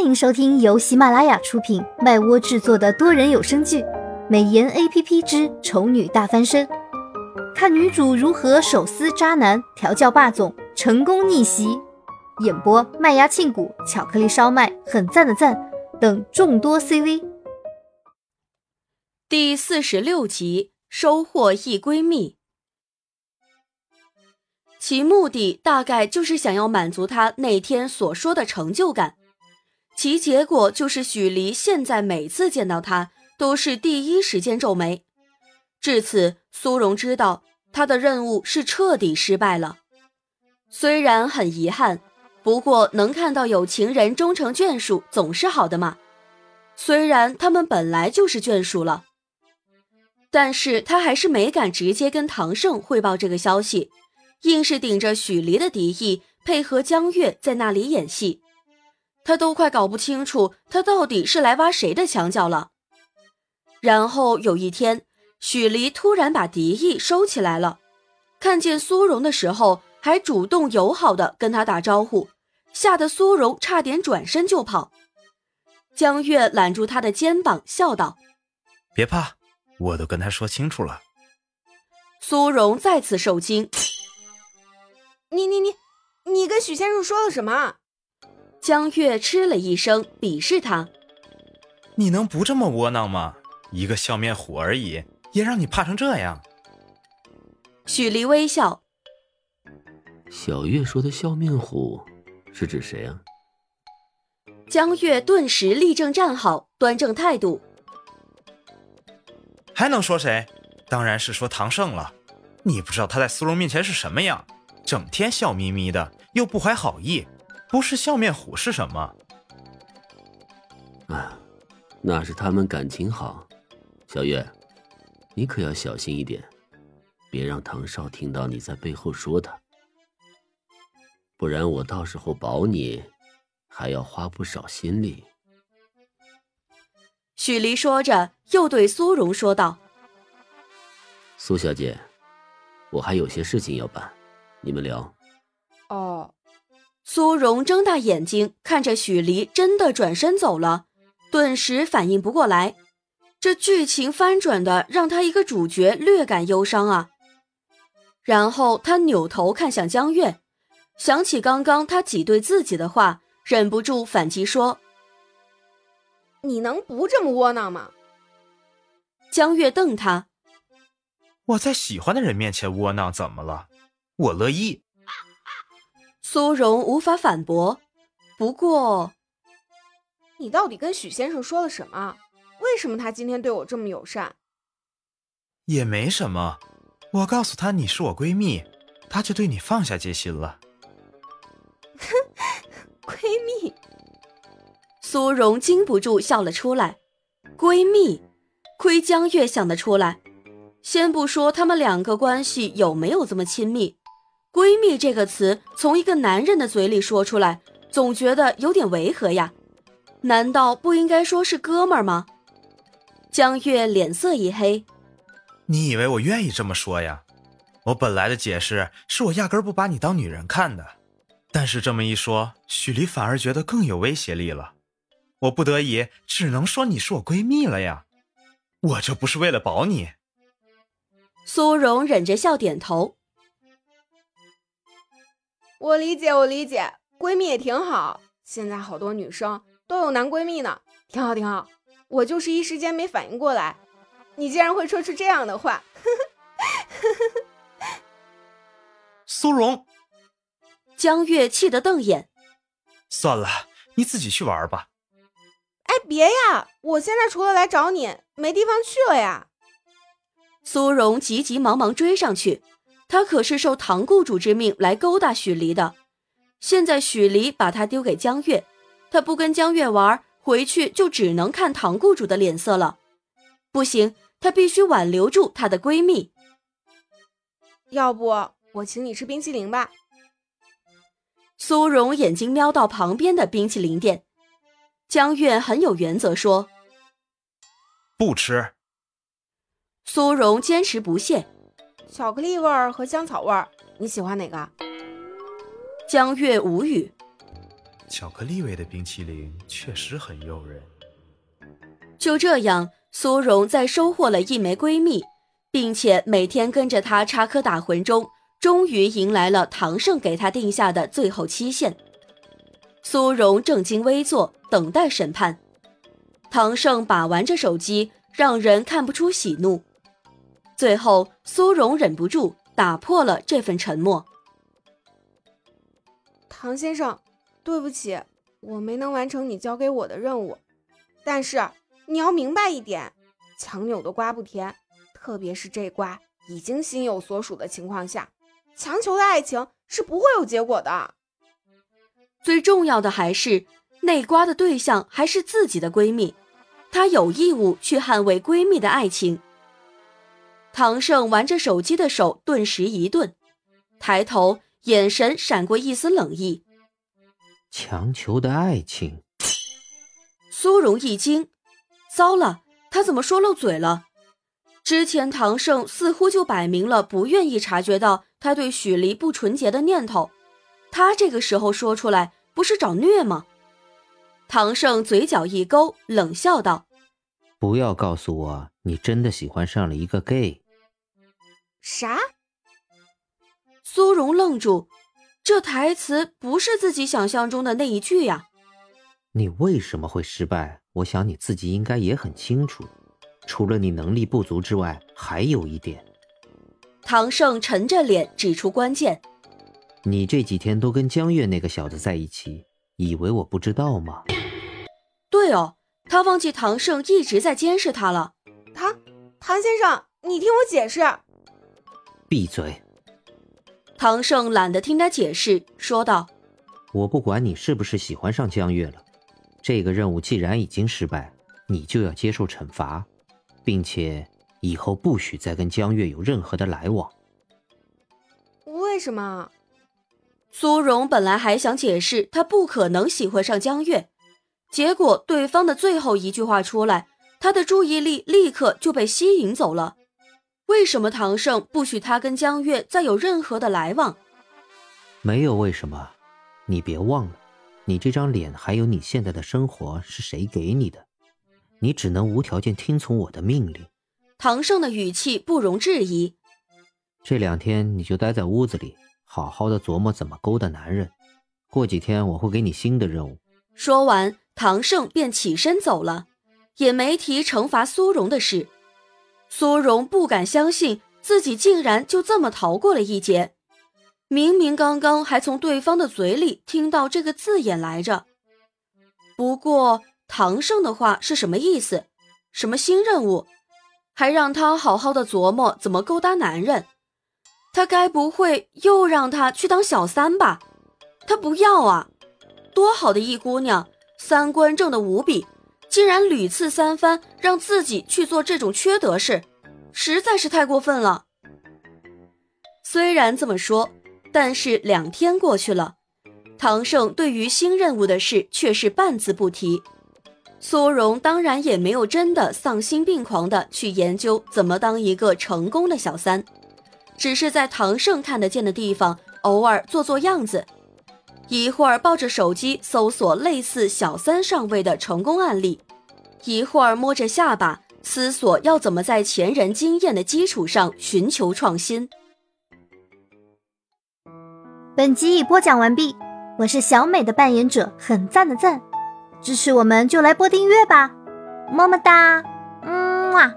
欢迎收听由喜马拉雅出品、麦窝制作的多人有声剧《美颜 A P P 之丑女大翻身》，看女主如何手撕渣男、调教霸总、成功逆袭。演播：麦芽庆谷、巧克力烧麦、很赞的赞等众多 C V。第四十六集，收获一闺蜜。其目的大概就是想要满足她那天所说的成就感。其结果就是许离现在每次见到他都是第一时间皱眉。至此，苏荣知道他的任务是彻底失败了。虽然很遗憾，不过能看到有情人终成眷属总是好的嘛。虽然他们本来就是眷属了，但是他还是没敢直接跟唐盛汇报这个消息，硬是顶着许离的敌意，配合江月在那里演戏。他都快搞不清楚，他到底是来挖谁的墙角了。然后有一天，许离突然把敌意收起来了，看见苏荣的时候，还主动友好的跟他打招呼，吓得苏荣差点转身就跑。江月揽住他的肩膀，笑道：“别怕，我都跟他说清楚了。”苏荣再次受惊：“你你你，你跟许先生说了什么？”江月嗤了一声，鄙视他：“你能不这么窝囊吗？一个笑面虎而已，也让你怕成这样？”许离微笑：“小月说的笑面虎是指谁啊？”江月顿时立正站好，端正态度：“还能说谁？当然是说唐盛了。你不知道他在苏荣面前是什么样，整天笑眯眯的，又不怀好意。”不是笑面虎是什么？啊，那是他们感情好。小月，你可要小心一点，别让唐少听到你在背后说他，不然我到时候保你还要花不少心力。许离说着，又对苏荣说道：“苏小姐，我还有些事情要办，你们聊。”哦。苏荣睁大眼睛看着许离，真的转身走了，顿时反应不过来，这剧情翻转的让他一个主角略感忧伤啊。然后他扭头看向江月，想起刚刚他挤兑自己的话，忍不住反击说：“你能不这么窝囊吗？”江月瞪他：“我在喜欢的人面前窝囊怎么了？我乐意。”苏荣无法反驳，不过，你到底跟许先生说了什么？为什么他今天对我这么友善？也没什么，我告诉他你是我闺蜜，他就对你放下戒心了。哼，闺蜜。苏荣禁不住笑了出来。闺蜜，亏江月想得出来。先不说他们两个关系有没有这么亲密。闺蜜这个词从一个男人的嘴里说出来，总觉得有点违和呀。难道不应该说是哥们儿吗？江月脸色一黑。你以为我愿意这么说呀？我本来的解释是我压根儿不把你当女人看的，但是这么一说，许离反而觉得更有威胁力了。我不得已只能说你是我闺蜜了呀。我这不是为了保你。苏荣忍着笑点头。我理解，我理解，闺蜜也挺好。现在好多女生都有男闺蜜呢，挺好，挺好。我就是一时间没反应过来，你竟然会说出这样的话。苏荣，江月气得瞪眼。算了，你自己去玩吧。哎，别呀！我现在除了来找你，没地方去了呀。苏荣急急忙忙追上去。他可是受唐雇主之命来勾搭许离的，现在许离把他丢给江月，他不跟江月玩，回去就只能看唐雇主的脸色了。不行，他必须挽留住她的闺蜜。要不我请你吃冰淇淋吧？苏荣眼睛瞄到旁边的冰淇淋店，江月很有原则说：“不吃。”苏荣坚持不懈。巧克力味儿和香草味儿，你喜欢哪个？江月无语。巧克力味的冰淇淋确实很诱人。就这样，苏荣在收获了一枚闺蜜，并且每天跟着她插科打诨中，终于迎来了唐盛给她定下的最后期限。苏荣正襟危坐，等待审判。唐盛把玩着手机，让人看不出喜怒。最后，苏荣忍不住打破了这份沉默。唐先生，对不起，我没能完成你交给我的任务。但是你要明白一点，强扭的瓜不甜，特别是这瓜已经心有所属的情况下，强求的爱情是不会有结果的。最重要的还是，内瓜的对象还是自己的闺蜜，她有义务去捍卫闺蜜的爱情。唐胜玩着手机的手顿时一顿，抬头，眼神闪过一丝冷意。强求的爱情。苏荣一惊，糟了，他怎么说漏嘴了？之前唐胜似乎就摆明了不愿意察觉到他对许离不纯洁的念头。他这个时候说出来，不是找虐吗？唐胜嘴角一勾，冷笑道：“不要告诉我你真的喜欢上了一个 gay。”啥？苏荣愣住，这台词不是自己想象中的那一句呀。你为什么会失败？我想你自己应该也很清楚。除了你能力不足之外，还有一点。唐盛沉着脸指出关键。你这几天都跟江月那个小子在一起，以为我不知道吗？对哦，他忘记唐盛一直在监视他了。唐唐先生，你听我解释。闭嘴！唐胜懒得听他解释，说道：“我不管你是不是喜欢上江月了，这个任务既然已经失败，你就要接受惩罚，并且以后不许再跟江月有任何的来往。”为什么？苏荣本来还想解释他不可能喜欢上江月，结果对方的最后一句话出来，他的注意力立刻就被吸引走了。为什么唐盛不许他跟江月再有任何的来往？没有为什么，你别忘了，你这张脸还有你现在的生活是谁给你的？你只能无条件听从我的命令。唐盛的语气不容置疑。这两天你就待在屋子里。好好的琢磨怎么勾搭男人，过几天我会给你新的任务。说完，唐盛便起身走了，也没提惩罚苏荣的事。苏荣不敢相信自己竟然就这么逃过了一劫，明明刚刚还从对方的嘴里听到这个字眼来着。不过唐胜的话是什么意思？什么新任务？还让他好好的琢磨怎么勾搭男人？他该不会又让他去当小三吧？他不要啊！多好的一姑娘，三观正的无比，竟然屡次三番让自己去做这种缺德事，实在是太过分了。虽然这么说，但是两天过去了，唐盛对于新任务的事却是半字不提。苏荣当然也没有真的丧心病狂的去研究怎么当一个成功的小三。只是在唐盛看得见的地方，偶尔做做样子，一会儿抱着手机搜索类似小三上位的成功案例，一会儿摸着下巴思索要怎么在前人经验的基础上寻求创新。本集已播讲完毕，我是小美的扮演者，很赞的赞，支持我们就来播订阅吧，么么哒，嗯啊。